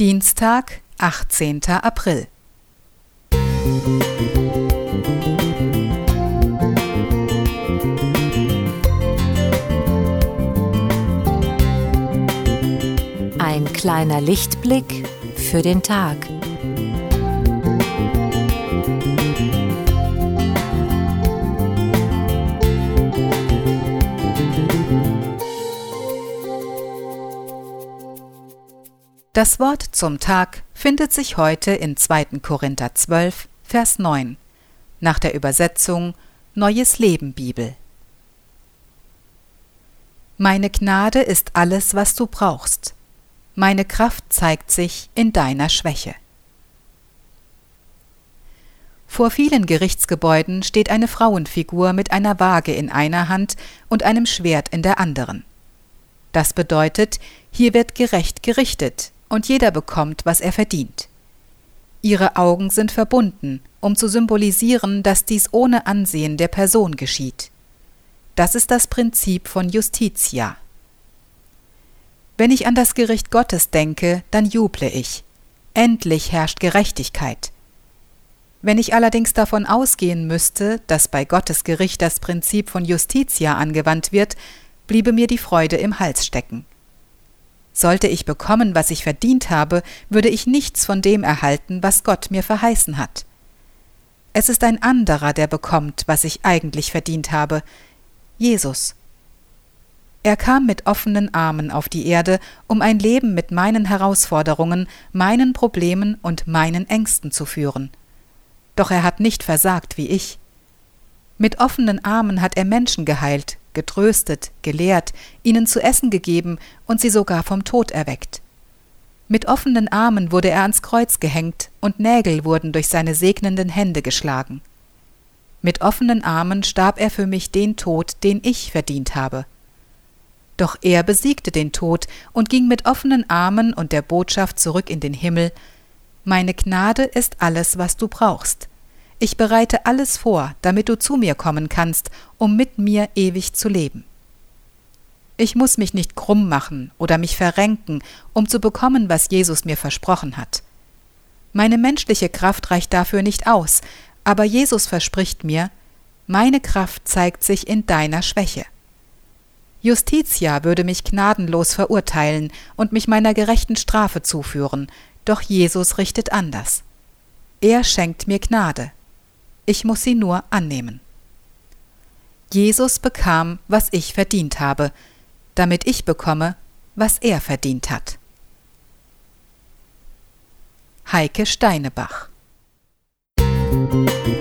Dienstag, 18. April. Ein kleiner Lichtblick für den Tag. Das Wort zum Tag findet sich heute in 2. Korinther 12, Vers 9, nach der Übersetzung Neues Leben Bibel. Meine Gnade ist alles, was du brauchst. Meine Kraft zeigt sich in deiner Schwäche. Vor vielen Gerichtsgebäuden steht eine Frauenfigur mit einer Waage in einer Hand und einem Schwert in der anderen. Das bedeutet, hier wird gerecht gerichtet, und jeder bekommt, was er verdient. Ihre Augen sind verbunden, um zu symbolisieren, dass dies ohne Ansehen der Person geschieht. Das ist das Prinzip von Justitia. Wenn ich an das Gericht Gottes denke, dann juble ich. Endlich herrscht Gerechtigkeit. Wenn ich allerdings davon ausgehen müsste, dass bei Gottes Gericht das Prinzip von Justitia angewandt wird, bliebe mir die Freude im Hals stecken. Sollte ich bekommen, was ich verdient habe, würde ich nichts von dem erhalten, was Gott mir verheißen hat. Es ist ein anderer, der bekommt, was ich eigentlich verdient habe, Jesus. Er kam mit offenen Armen auf die Erde, um ein Leben mit meinen Herausforderungen, meinen Problemen und meinen Ängsten zu führen. Doch er hat nicht versagt wie ich. Mit offenen Armen hat er Menschen geheilt, getröstet, gelehrt, ihnen zu essen gegeben und sie sogar vom Tod erweckt. Mit offenen Armen wurde er ans Kreuz gehängt und Nägel wurden durch seine segnenden Hände geschlagen. Mit offenen Armen starb er für mich den Tod, den ich verdient habe. Doch er besiegte den Tod und ging mit offenen Armen und der Botschaft zurück in den Himmel Meine Gnade ist alles, was du brauchst. Ich bereite alles vor, damit du zu mir kommen kannst, um mit mir ewig zu leben. Ich muss mich nicht krumm machen oder mich verrenken, um zu bekommen, was Jesus mir versprochen hat. Meine menschliche Kraft reicht dafür nicht aus, aber Jesus verspricht mir, meine Kraft zeigt sich in deiner Schwäche. Justitia würde mich gnadenlos verurteilen und mich meiner gerechten Strafe zuführen, doch Jesus richtet anders. Er schenkt mir Gnade ich muss sie nur annehmen. Jesus bekam, was ich verdient habe, damit ich bekomme, was er verdient hat. Heike Steinebach Musik